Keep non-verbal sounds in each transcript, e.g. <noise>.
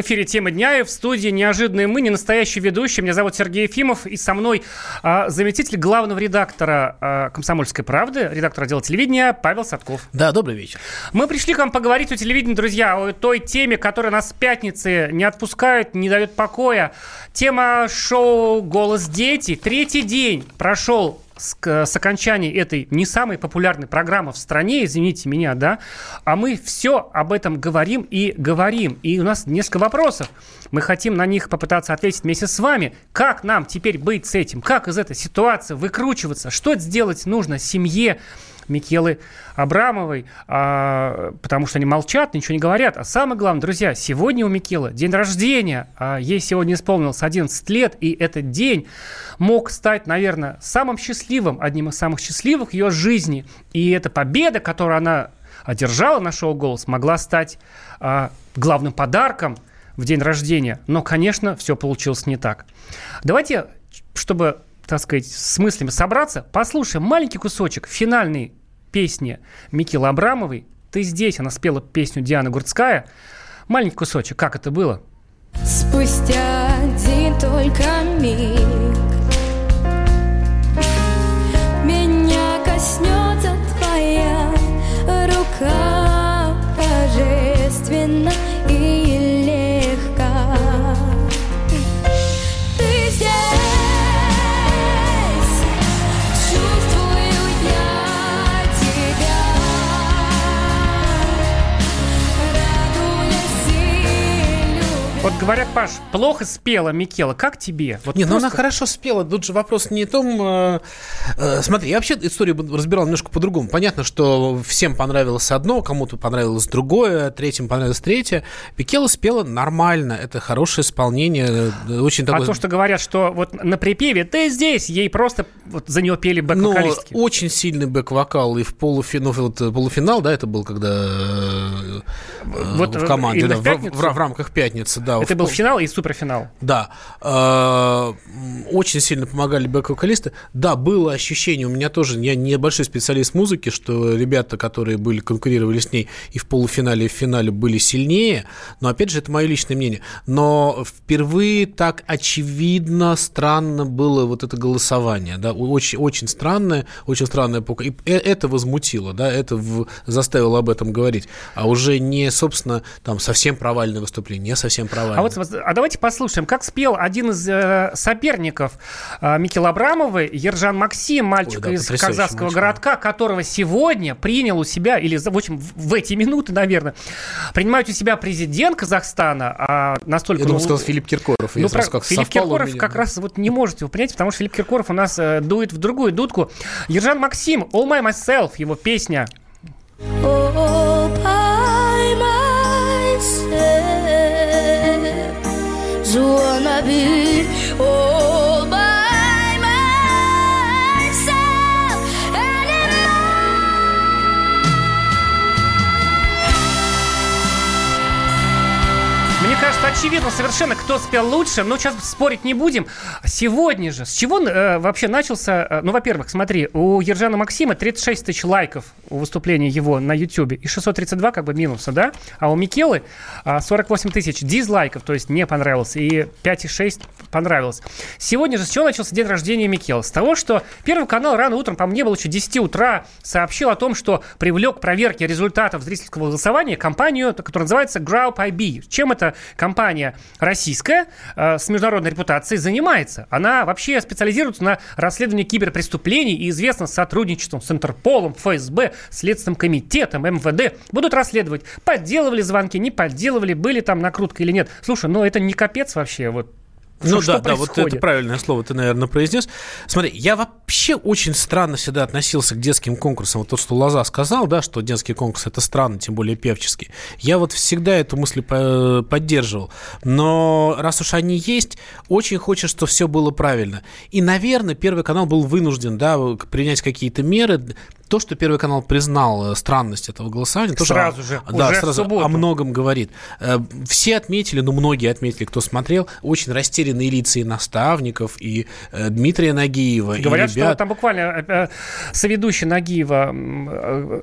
В эфире «Тема дня» и в студии «Неожиданные мы», не настоящий ведущий. Меня зовут Сергей Ефимов, и со мной а, заместитель главного редактора а, «Комсомольской правды», редактор отдела телевидения Павел Садков. Да, добрый вечер. Мы пришли к вам поговорить о телевидении, друзья, о той теме, которая нас с пятницы не отпускает, не дает покоя. Тема шоу «Голос дети». Третий день прошел с, с окончания этой не самой популярной программы в стране, извините меня, да, а мы все об этом говорим и говорим. И у нас несколько вопросов. Мы хотим на них попытаться ответить вместе с вами. Как нам теперь быть с этим? Как из этой ситуации выкручиваться? Что сделать нужно семье? Микелы Абрамовой, а, потому что они молчат, ничего не говорят. А самое главное, друзья, сегодня у Микелы день рождения. А ей сегодня исполнилось 11 лет, и этот день мог стать, наверное, самым счастливым, одним из самых счастливых ее жизни. И эта победа, которую она одержала на шоу «Голос», могла стать а, главным подарком в день рождения. Но, конечно, все получилось не так. Давайте, чтобы так сказать, с мыслями собраться, послушаем маленький кусочек финальный песни Микилы Абрамовой. «Ты здесь», она спела песню Дианы Гурцкая. Маленький кусочек, как это было? Спустя один только говорят, Паш, плохо спела Микела. Как тебе? Вот Не, ну просто- она хорошо спела. Тут же вопрос не в том... э, э, смотри, я вообще историю разбирал немножко по-другому. Понятно, что всем понравилось одно, кому-то понравилось другое, третьим понравилось третье. Пикела спела нормально. Это хорошее исполнение. э, Очень А такое... то, что говорят, что вот на припеве «ты здесь», ей просто вот за нее пели Ну, бэк-вокалистки. очень сильный бэк-вокал и в полуфинал, вот, полуфинал, да, это был когда э, Вот, в команде, да, в в, в- в рамках пятницы, да. Это был финал и суперфинал. Да. Э, Очень сильно помогали бэк-вокалисты. Да, было ощущение, у меня тоже, я не большой специалист музыки, что ребята, которые были, конкурировали с ней и в полуфинале, и в финале были сильнее, но, опять же, это мое личное мнение. Но впервые так очевидно, странно было вот это голосование, да, очень, очень странное, очень странное, и э- это возмутило, да, это в- заставило об этом говорить, а уже не, собственно, там, совсем провальное выступление, не совсем провальное. А вот а давайте послушаем, как спел один из э, соперников э, Микела Абрамовой, Ержан Максим, мальчик Ой, да, из казахского мальчик, городка, которого сегодня принял у себя, или, в общем, в, эти минуты, наверное, принимает у себя президент Казахстана, а настолько... Я думал, ну, сказал Филипп Киркоров. Ну, про- как Филипп Киркоров меня. как раз вот не может его принять, потому что Филипп Киркоров у нас э, дует в другую дудку. Ержан Максим, All My Myself, его песня. All by zo wanna be очевидно совершенно, кто спел лучше, но сейчас спорить не будем. Сегодня же, с чего э, вообще начался... э, ну, во-первых, смотри, у Ержана Максима 36 тысяч лайков у выступления его на Ютьюбе и 632 как бы минуса, да? А у Микелы а, 48 тысяч дизлайков, то есть не понравилось, и 5,6 понравилось. Сегодня же с чего начался день рождения Микелы? С того, что Первый канал рано утром, по мне, было еще 10 утра, сообщил о том, что привлек к проверке результатов зрительского голосования компанию, которая называется Group IB. Чем эта компания российская э, с международной репутацией занимается? Она вообще специализируется на расследовании киберпреступлений и известна сотрудничеством с Интерполом, ФСБ, Следственным комитетом, МВД. Будут расследовать, подделывали звонки, не подделывали, были там накрутка или нет. Слушай, ну это не капец вообще, вот Ну что да, да, вот это правильное слово ты, наверное, произнес. Смотри, я вообще очень странно всегда относился к детским конкурсам. Вот то, что Лоза сказал, да, что детский конкурс это странно, тем более певческий. Я вот всегда эту мысль по- поддерживал. Но раз уж они есть, очень хочется, чтобы все было правильно. И, наверное, Первый канал был вынужден, да, принять какие-то меры то, что Первый канал признал э, странность этого голосования, тоже Сразу же, да, уже сразу о многом говорит. Э, Все отметили, ну, многие отметили, кто смотрел, очень растерянные лица и наставников, и э, Дмитрия Нагиева, Говорят, и что ребят. там буквально соведущая Нагиева,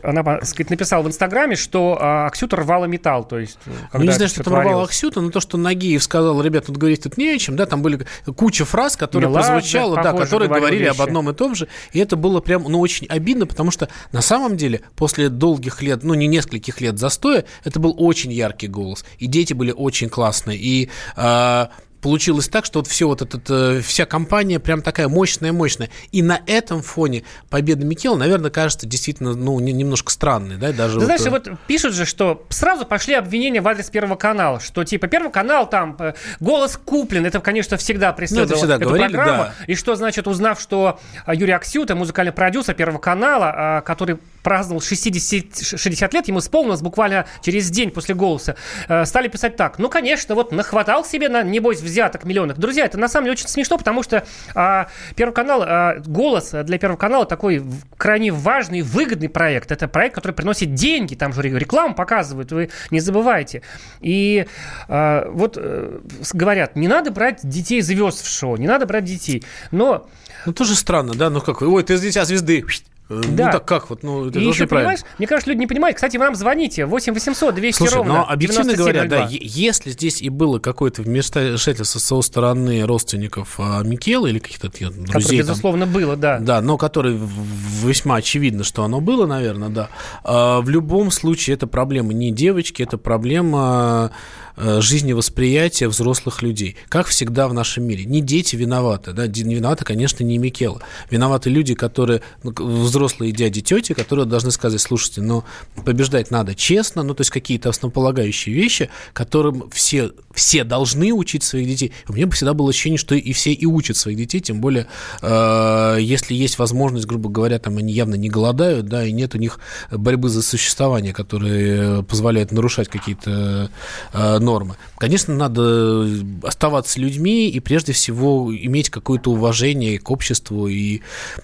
она, так сказать, написала в Инстаграме, что э, Аксюта рвала металл, то есть... Ну, не знаю, что там рвал творилось. Аксюта, но то, что Нагиев сказал, ребят, тут говорить тут не о чем, да, там были куча фраз, которые Меладзе, прозвучало, да, которые говорил говорили об вещи. одном и том же, и это было прям, ну, очень обидно, потому что на самом деле после долгих лет, ну, не нескольких лет застоя, это был очень яркий голос, и дети были очень классные, и а, Получилось так, что вот все вот этот, э, вся компания прям такая мощная-мощная. И на этом фоне победа Микела, наверное, кажется действительно, ну, не- немножко странной, да, даже Ты знаешь, э, вот пишут же, что сразу пошли обвинения в адрес Первого канала, что типа Первый канал там э, голос куплен, это, конечно, всегда преследовало Ну, это всегда эту говорили, программу. да. И что, значит, узнав, что Юрий Аксюта, музыкальный продюсер Первого канала, который праздновал 60, 60 лет, ему исполнилось буквально через день после голоса, э, стали писать так. Ну, конечно, вот нахватал себе, на, небось, взяток миллионных. Друзья, это на самом деле очень смешно, потому что а, Первый канал, а, голос для Первого канала такой крайне важный выгодный проект. Это проект, который приносит деньги, там же ре- рекламу показывают, вы не забывайте. И а, вот э, говорят, не надо брать детей звезд в шоу, не надо брать детей. Но Ну, тоже странно, да? Ну, как, ой, ты дитя звезды. Э, Да. Ну, так как вот? Ну, это и тоже еще, понимаешь, мне кажется, люди не понимают. Кстати, вы нам звоните 8 800 200 Слушай, ровно но объективно говоря, да, 9702. е- если здесь и было какое-то вмешательство с его стороны родственников а, Микела или каких-то Которое, друзей, там, безусловно, было, да. да, но который в- весьма очевидно, что оно было, наверное, да. А, В любом случае, это проблема не девочки, это проблема э, жизневосприятия взрослых людей. Как всегда в нашем мире. Не дети виноваты, да, не виноваты, конечно, не Микела. Виноваты люди, которые, ну, взрослые дяди, тети, которые должны сказать, слушайте, ну, побеждать надо честно, ну, то есть какие-то основополагающие вещи, которым все, все должны учить своих детей. У меня всегда было ощущение, что и все и учат своих детей, тем более, э, если есть возможность, грубо говоря, там они явно не голодают, да, и нет у них борьбы за существование, которые позволяют нарушать какие-то э, нормы. Конечно, надо оставаться людьми и прежде всего иметь какое-то уважение к обществу. И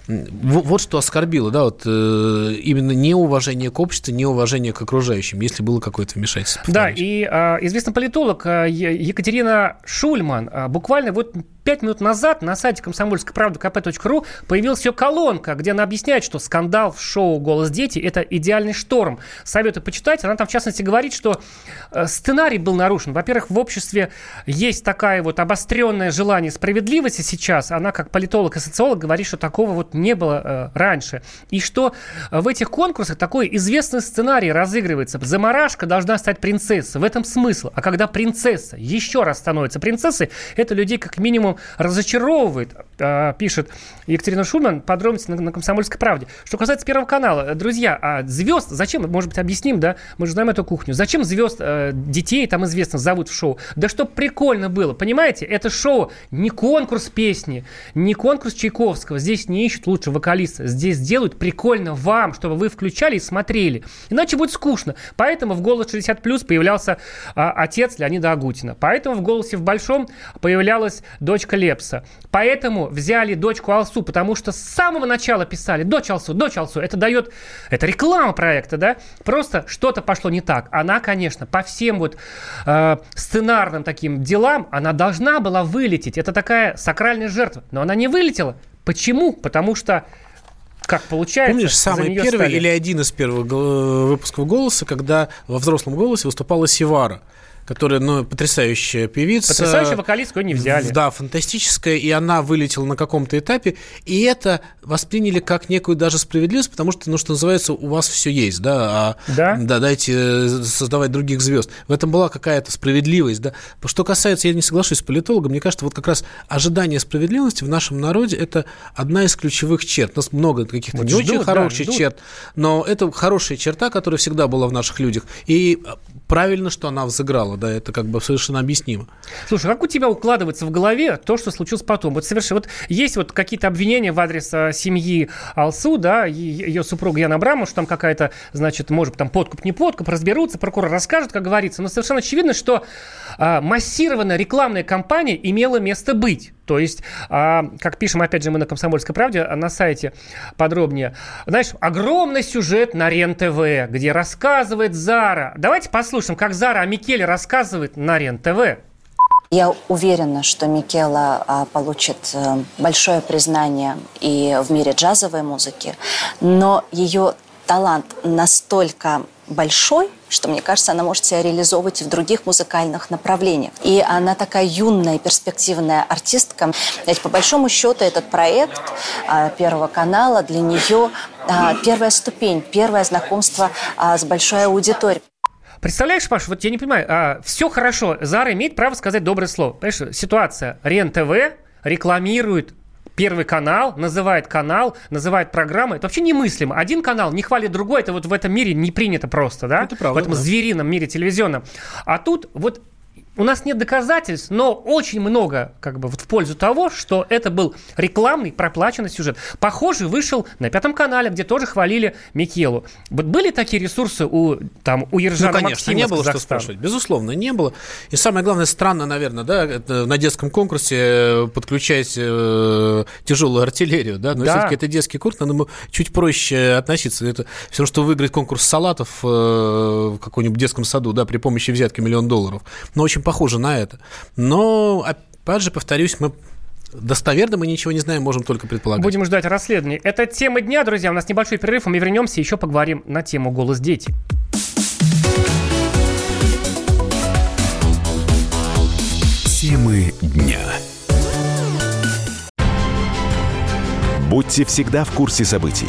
вот что оскорбило, да, вот э, именно неуважение к обществу, неуважение к окружающим, если было какое-то вмешательство. Да, и а, известный политолог Е- Екатерина Шульман а, буквально вот пять минут назад на сайте комсомольской правды kp.ру появилась ее колонка, где она объясняет, что скандал в шоу «Голос дети» — это идеальный шторм. Советую почитать. Она там, в частности, говорит, что э, сценарий был нарушен. Во-первых, в обществе есть такая вот обостренное желание справедливости сейчас. Она, как политолог и социолог, говорит, что такого вот не было э, раньше. И что в этих конкурсах такой известный сценарий разыгрывается. Замарашка должна стать принцессой. В этом смысл. А когда принцесса еще раз становится принцессой, это людей как минимум разочаровывает, э, пишет Екатерина Шульман. Подробности на, на «Комсомольской правде». Что касается Первого канала. э, Друзья, а звезд зачем? Может быть, объясним, да? Мы же знаем эту кухню. Зачем звезд, э, детей там известно, зовут в шоу? Да чтоб прикольно было. Понимаете, это шоу не конкурс песни, не конкурс Чайковского. Здесь не ищут лучше вокалиста. Здесь делают прикольно вам, чтобы вы включали и смотрели. Иначе будет скучно. Поэтому в «Голос 60 плюс» появлялся а, отец Леонида Агутина. Поэтому в «Голосе в большом» появлялась дочка Лепса. Поэтому взяли дочку Алсу, потому что с самого начала писали «Дочь Алсу, дочь Алсу». Это дает... Это реклама проекта, да? Просто что-то пошло не так. Она, конечно, по всем вот э, сценарным таким делам, она должна была вылететь. Это такая сакральная жертва. Но она не вылетела. Почему? Потому что как получается, Помнишь, самый первый стали- или один из первых гол- выпусков «Голоса», когда во взрослом «Голосе» выступала Севара, которая, ну, потрясающая певица. Потрясающую вокалистку её не взяли. Да, фантастическая, и она вылетела на каком-то этапе, и это восприняли как некую даже справедливость, потому что, ну, что называется, у вас все есть, да, а, Да. да, дайте э, создавать других звезд. В этом была какая-то справедливость, да. Что касается, я не соглашусь с политологом, мне кажется, вот как раз ожидание справедливости в нашем народе – это одна из ключевых черт. У нас много каких-то Вот не ждут, очень да, хороших ждут. черт, но это хорошая черта, которая всегда была в наших людях. И э, правильно, что она взыграла, да, это как бы совершенно объяснимо. Слушай, как у тебя укладывается в голове то, что случилось потом? Вот совершенно, вот есть вот какие-то обвинения в адрес а, семьи Алсу, да, ее супруга Яна Абрамова, что там какая-то, значит, может там подкуп, не подкуп, разберутся, прокурор расскажет, как говорится. Но совершенно очевидно, что а, массированная рекламная кампания имела место быть. То есть, а, как пишем, опять же, мы на «Комсомольской правде», а на сайте подробнее. Знаешь, огромный сюжет на РЕН-ТВ, где рассказывает Зара. Давайте послушаем, как Зара о Микеле рассказывает на РЕН-ТВ. Я уверена, что Микела а, получит э, большое признание и в мире джазовой музыки, но ее талант настолько большой, что, мне кажется, она может себя реализовывать и в других музыкальных направлениях. И она такая юная, перспективная артистка. Ведь по большому счету этот проект а, Первого канала для нее а, первая ступень, первое знакомство а, с большой аудиторией. Представляешь, Паш, вот я не понимаю, а, все хорошо, Зара имеет право сказать доброе слово. Понимаешь, ситуация, РЕН-ТВ рекламирует Первый канал, называет канал, называет программы. Это вообще немыслимо. Один канал не хвалит другой. Это вот в этом мире не принято просто, да? Это правда, В этом да. зверином мире телевизионном. А тут вот у нас нет доказательств, но очень много как бы вот в пользу того, что это был рекламный проплаченный сюжет. Похожий вышел на Пятом канале, где тоже хвалили Микелу. Вот были такие ресурсы у, там, у Ержана Ну, конечно, Максима не было что спрашивать. Безусловно, не было. И самое главное, странно, наверное, да, на детском конкурсе э, подключать э, тяжелую артиллерию, да, но Да. все-таки это детский курс, надо ему чуть проще относиться. Это все равно, что выиграть конкурс салатов э, в каком-нибудь детском саду, да, при помощи взятки миллион долларов. Но очень похоже на это. Но, опять же, повторюсь, мы достоверно мы ничего не знаем, можем только предполагать. Будем ждать расследований. Это тема дня, друзья. У нас небольшой перерыв, и мы вернемся, еще поговорим на тему «Голос дети». Темы дня. Будьте всегда в курсе событий.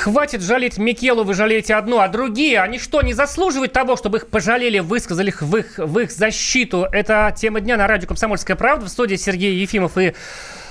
Хватит жалеть Микелу, вы жалеете одну, а другие, они что, не заслуживают того, чтобы их пожалели, высказали в их, в их защиту? Это тема дня на радио «Комсомольская правда». В студии Сергей Ефимов и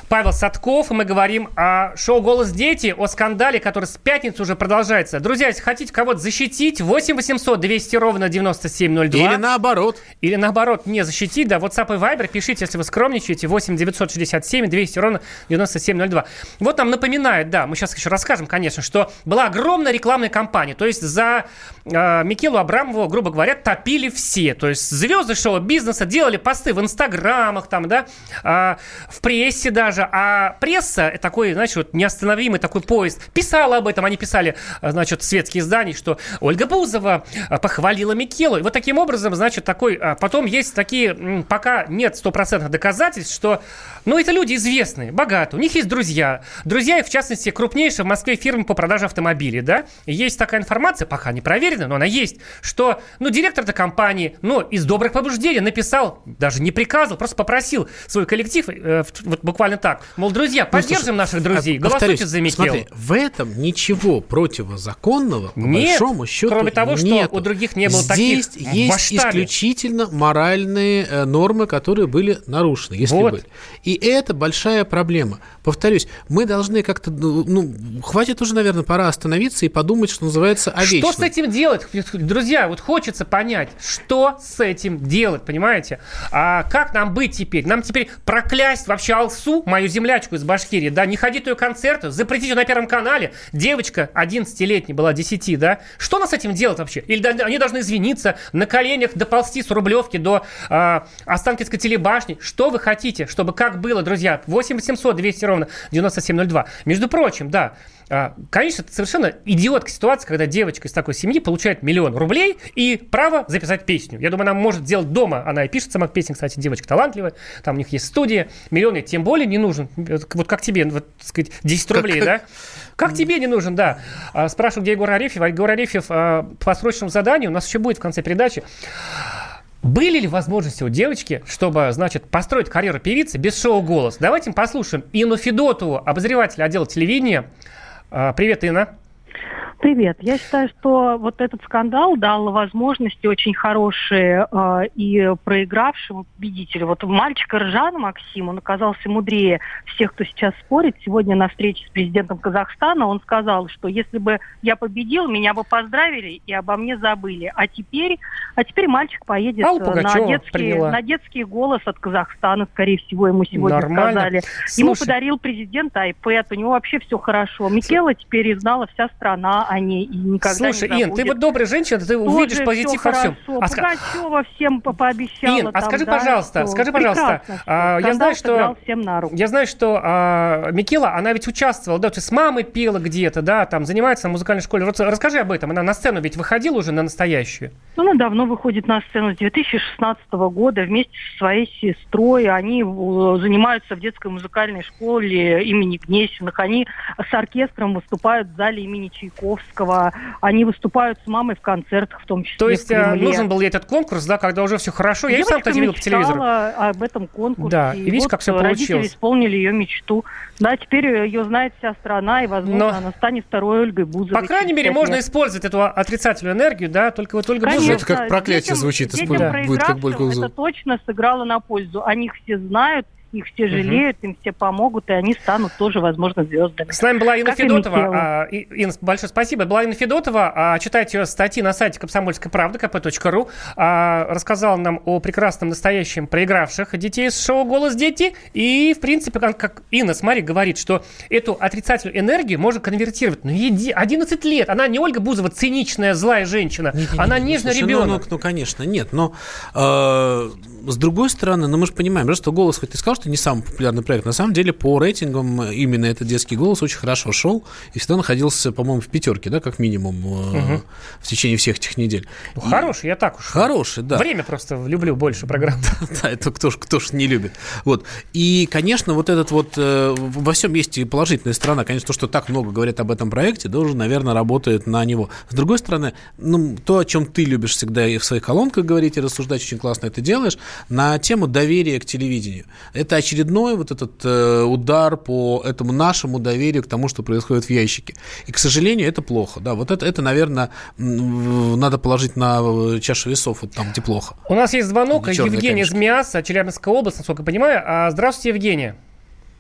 Павел Садков. И мы говорим о шоу «Голос дети», о скандале, который с пятницы уже продолжается. Друзья, если хотите кого-то защитить, 8 800 200 ровно 9702. Или наоборот. Или наоборот, не защитить, да, WhatsApp и Viber пишите, если вы скромничаете, 8 967 200 ровно 9702. Вот нам напоминают, да, мы сейчас еще расскажем, конечно, что была огромная рекламная кампания, то есть за э, Микелу Абрамову, грубо говоря, топили все, то есть звезды шоу-бизнеса делали посты в инстаграмах, там, да, э, в прессе даже, а пресса, такой, знаешь, вот неостановимый такой поезд, писала об этом, они писали, э, значит, светские издания, что Ольга Бузова э, похвалила Микелу, и вот таким образом, значит, такой, а потом есть такие, пока нет стопроцентных доказательств, что, ну, это люди известные, богатые, у них есть друзья, друзья, и в частности, крупнейшая в Москве фирма по продаже автомобилей, да, И есть такая информация, пока не проверена, но она есть, что, ну, директор этой компании, ну, из добрых побуждений написал, даже не приказывал, просто попросил свой коллектив, э, вот буквально так, мол, друзья, Ну, поддержим слушай, наших друзей, а, голосуйте за Микелу. Смотри, в этом ничего противозаконного, по Нет, большому счету, кроме того, что нету. у других не было Здесь таких в есть масштабе. исключительно моральные э, нормы, которые были нарушены, если Вот. были. И это большая проблема. Повторюсь, мы должны как-то, ну, ну, хватит уже, наверное, пора остановиться и подумать, что называется, о Что вечном. с этим делать? Друзья, вот хочется понять, что с этим делать, понимаете? А как нам быть теперь? Нам теперь проклясть вообще Алсу, мою землячку из Башкирии, да, не ходить на ее концерты, запретить ее на Первом канале. Девочка 11-летняя была, 10, да? Что нас с этим делать вообще? Или они должны извиниться, на коленях доползти с Рублевки до а, Останкинской телебашни? Что вы хотите, чтобы как было, друзья? 8 800 200 ровно 9702. Между прочим, да, Конечно, это совершенно идиотская ситуация, когда девочка из такой семьи получает миллион рублей и право записать песню. Я думаю, она может делать дома. Она и пишет сама песни, кстати, девочка талантливая. Там у них есть студия. Миллион ей тем более не нужен. Вот как тебе, вот, так сказать, 10 рублей, да? Как тебе не нужен, да? А, Спрашиваю, где Егор Арефьев. А Егор Арефьев а, по срочному заданию, у нас еще будет в конце передачи, были ли возможности у девочки, чтобы, значит, построить карьеру певицы без шоу «Голос»? Давайте послушаем Инну Федотову, обозревателя отдела телевидения. А, Привет, Инна. Привет. Я считаю, что вот этот скандал дал возможности очень хорошие э, и проигравшему победителю. Вот мальчик Ржан Максим, он оказался мудрее всех, кто сейчас спорит. Сегодня на встрече с президентом Казахстана он сказал, что если бы я победил, меня бы поздравили и обо мне забыли. А теперь, а теперь мальчик поедет э, на детский, приняла. на детский голос от Казахстана, скорее всего, ему сегодня Нормально. сказали. Ему Слушай, подарил президент iPad, у него вообще все хорошо. Микела теперь и знала вся страна о ней и никогда Слушай, не Ин, ты вот добрая женщина, ты Тоже увидишь позитив во всем. А ска- Пугачева всем по- пообещала. Ин, а там, скажи, да, пожалуйста, что скажи, пожалуйста, а, я знаю, что- всем на руку. Я знаю, что а, Микела, она ведь участвовала, да, то есть с мамой пела где-то, да, там занимается в музыкальной школе. Расскажи об этом. Она на сцену ведь выходила уже на настоящую. Ну, Она давно выходит на сцену с 2016 года вместе со своей сестрой. Они э, занимаются в детской музыкальной школе имени Гнесиных. Они с оркестром выступают в зале имени Чайковского. Они выступают с мамой в концертах, в том числе То есть в Кремле. нужен был ей этот конкурс, да, когда уже все хорошо. Я и сам, кстати, видел по телевизору. об этом конкурсе. Да, и видишь, вот как всё родители получилось. исполнили ее мечту. Да, теперь ее знает вся страна, и, возможно, Но- она станет второй Ольгой Бузовой. По крайней мере, можно использовать эту отрицательную энергию, да, только вот Ольга Бузова- Это как проклятие детям- звучит, детям будет, как Бузова. Это точно сыграло на пользу. О них все знают, их все жалеют, им все помогут, и они станут тоже, возможно, звездами. С нами была Инна Как Федотова. А, и- Инна, большое спасибо. Была Инна Федотова. А, читайте ее статьи на сайте комсомольской правды, kp.ru. А, рассказала нам о прекрасном настоящем проигравших детей из шоу «Голос дети». И, в принципе, как, как Инна, смотри, говорит, что эту отрицательную энергию можно конвертировать. Ну, ей де- 11 лет. Она не Ольга Бузова, циничная, злая женщина. Не-не-не, Она ну, нежный слушай, ну, ребенок. Ну, ну, конечно, нет. Но э, с другой стороны, ну мы же понимаем, да, что голос, хоть ты сказал, что не самый популярный проект, на самом деле по рейтингам именно этот детский голос очень хорошо шел и всегда находился, по-моему, в пятерке, да, как минимум э, в течение всех этих недель. Ну, И- Хороший, я так уж. Хороший, да. Время просто люблю больше программ. <laughs> Да, это кто ж, кто ж не любит. Вот. И, конечно, вот этот вот, э, во всем есть и положительная сторона. Конечно, то, что так много говорят об этом проекте, тоже, наверное, работает на него. С другой стороны, ну, то, о чем ты любишь всегда и в своих колонках говорить и рассуждать, очень классно это делаешь, на тему доверия к телевидению. Это очередной вот этот э, удар по этому нашему доверию к тому, что происходит в ящике. И, к сожалению, это плохо. Да, вот это, это наверное, надо положить на э, чашу весов, вот там, где плохо. У нас есть звонок. Не чёрные Евгения камешки. Змеяса, Челябинская область, насколько я понимаю. А, Здравствуйте, Евгения.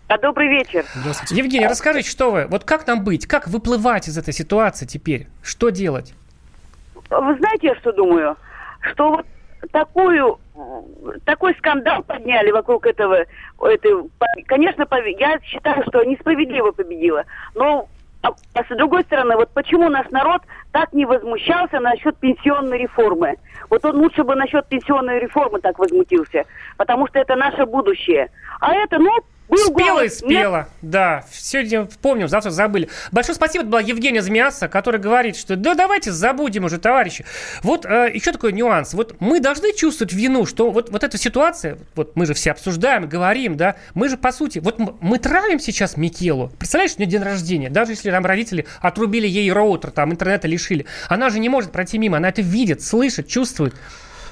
А добрый вечер. Здравствуйте. Евгений, расскажите, что вы? Вот как нам быть? Как выплывать из этой ситуации теперь? Что делать? Вы знаете, я что думаю? Что вот такую, такой скандал подняли вокруг этого, этой, конечно, я считаю, что несправедливо победила. Но а, а с другой стороны, вот почему наш народ так не возмущался насчет пенсионной реформы? Вот он лучше бы насчет пенсионной реформы так возмутился, потому что это наше будущее. А это, ну, был Спела и голос, нет спела. Да, сегодня помним, завтра забыли. Большое спасибо, это была Евгения Змеяса, которая говорит, что да давайте забудем уже, товарищи. Вот э, еще такой нюанс. Вот мы должны чувствовать вину, что вот, вот эта ситуация, вот мы же все обсуждаем, говорим, да, мы же по сути, вот м- мы травим сейчас Микелу. Представляешь, у нее день рождения, даже если там родители отрубили ей роутер, там интернета лишили, она же не может пройти мимо, она это видит, слышит, чувствует.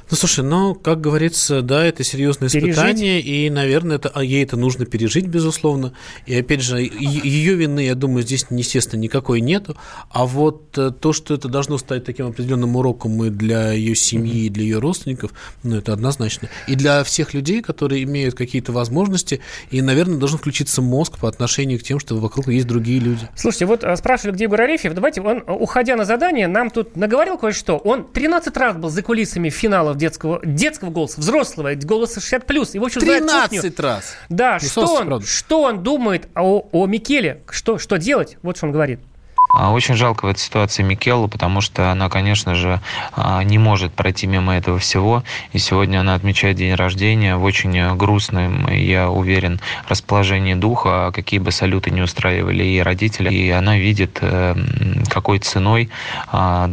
Ну, слушай, ну, как говорится, да, это серьезное Пережить. испытание, и, наверное, это, а ей это нужно пережить, безусловно. И, опять же, ее вины, я думаю, здесь, естественно, никакой нету. А вот э, то, что это должно стать таким определенным уроком и для ее семьи, и для ее родственников, ну, это однозначно. И для всех людей, которые имеют какие-то возможности, и, наверное, должен включиться мозг по отношению к тем, что вокруг есть другие люди. Слушайте, вот э, спрашивали, где Егор Арефьев. Давайте, он, уходя на задание, нам тут наговорил кое-что. Он 13 раз был за кулисами финалов детского, детского голоса, взрослого, голоса 60+. И, в общем, знает кухню. 13 раз! Да, что он, правда. что он думает о, о Микеле, что, что делать? Вот что он говорит. А, Очень жалко в этой ситуации Микеллу, потому что она, конечно же, а, не может пройти мимо этого всего. И сегодня она отмечает день рождения в очень грустном, я уверен, расположении духа, какие бы салюты не устраивали и родители. И она видит, э, какой ценой а,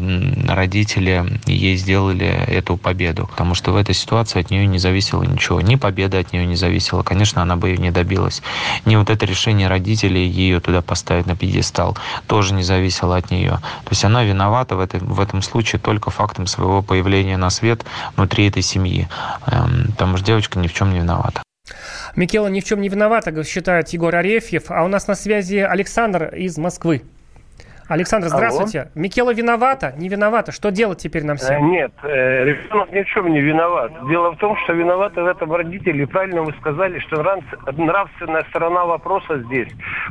родители ей сделали эту победу. Потому что в этой ситуации от нее не зависело ничего. Ни победа от нее не зависела. Конечно, она бы ее не добилась. Ни вот это решение родителей ее туда поставить на пьедестал тоже не зависело от нее. То есть она виновата в, этой, в этом случае только фактом своего появления на свет внутри этой семьи. Эм, Потому что девочка ни в чем не виновата. Микела ни в чем не виновата, считает Егор Арефьев. А у нас на связи Александр из Москвы. Александр, Алло. здравствуйте. Микела виновата? Не виновата? Что делать теперь нам Э, всем? Нет, э, ребенок ни в чем не виноват. Дело в том, что виноваты в этом родители. Правильно вы сказали, что нрав- нравственная сторона вопроса здесь.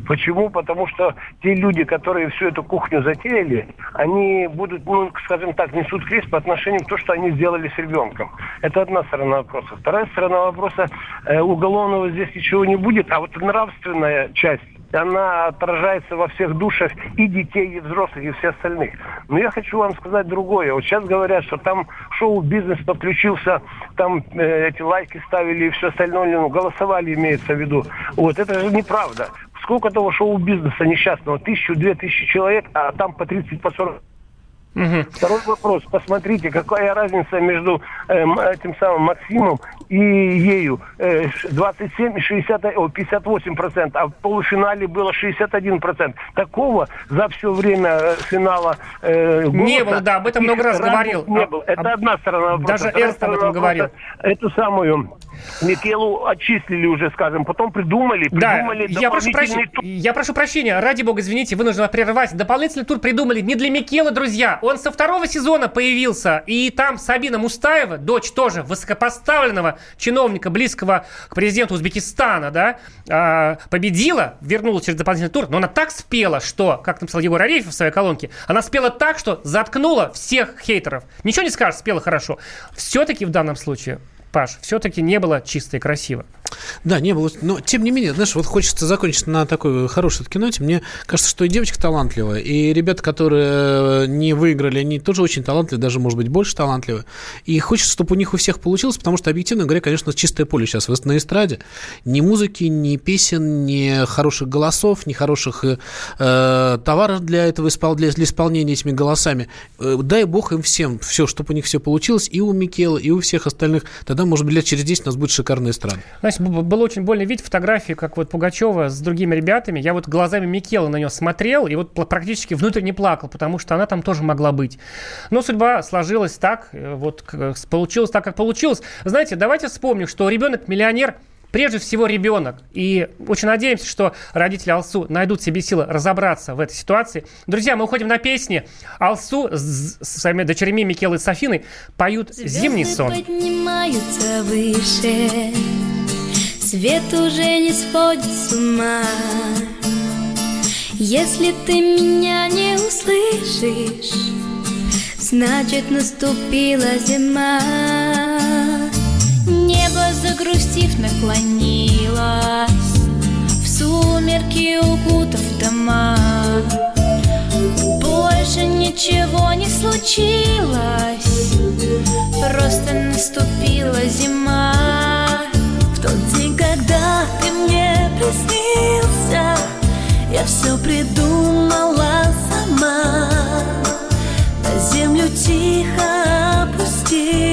Почему? Потому что те люди, которые всю эту кухню затеяли, они будут, ну, скажем так, несут крест по отношению к тому, что они сделали с ребенком. Это одна сторона вопроса. Вторая сторона вопроса, э, уголовного здесь ничего не будет, а вот нравственная часть она отражается во всех душах и детей, и взрослых, и всех остальных. Но я хочу вам сказать другое. Вот сейчас говорят, что там шоу-бизнес подключился, там э, эти лайки ставили и все остальное, ну, голосовали, имеется в виду. Вот, это же неправда. Сколько того шоу-бизнеса несчастного? Тысячу, две тысячи человек, а там по 30, по 40 Мгм. Второй вопрос. Посмотрите, какая разница между эм, этим самым Максимом и ею. Э, ш- 27 и 60, о, 58 процентов, а в полуфинале было 61 процент. Такого за все время э, финала э, Не «Голоса» было, да, об этом много раз говорил. Не А- было. Это а- одна сторона вопроса. Даже Вторая Эрст об этом говорил. Эту самую Микелу отчислили уже, скажем, потом придумали, Да, придумали я прошу, дополнительный прощения, я прошу прощения, ради бога, извините, вынуждена прервать. Дополнительный тур придумали не для Микела, друзья. Он со второго сезона появился, и там Сабина Мустаева, дочь тоже высокопоставленного чиновника, близкого к президенту Узбекистана, да, а, победила, вернулась через дополнительный тур, но она так спела, что, как написал Егор Арефьев в своей колонке, она спела так, что заткнула всех хейтеров. Ничего не скажешь, спела хорошо. Все-таки в данном случае, Паш, все-таки не было чисто и красиво. Да, не было. Но, тем не менее, знаешь, вот хочется закончить на такой хорошей все-таки ноте. Мне кажется, что и девочка талантливая, и ребята, которые не выиграли, они тоже очень талантливые, даже, может быть, больше талантливые. И хочется, чтобы у них у всех получилось, потому что, объективно говоря, конечно, чистое поле сейчас на эстраде. Ни музыки, ни песен, ни хороших голосов, ни хороших э, э, товаров для этого испол- для, для исполнения этими голосами. Э, дай бог им всем все, чтобы у них все получилось, и у Микела, и у всех остальных. Тогда, может быть, лет через 10 у нас будет шикарная эстрада. Знаете, было очень больно видеть фотографии, как вот Пугачева с другими ребятами. Я вот глазами Микела на нее смотрел и вот практически внутренне плакал, потому что она там тоже могла быть. Но судьба сложилась так, э, вот с- получилось так, как получилось. Знаете, давайте вспомним, что ребенок-миллионер прежде всего ребенок. И очень надеемся, что родители Алсу найдут себе силы разобраться в этой ситуации. Друзья, мы уходим на песни. Алсу с, своими дочерьми Микелой и Софиной поют «Зимний сон». поднимаются выше, Свет уже не сходит с ума. Если ты меня не услышишь, Значит наступила зима. Небо загрустив наклонилось, В сумерки укутав дома. Больше ничего не случилось, Просто наступила зима. Мне приснился, Я все придумала сама. На землю тихо опустилась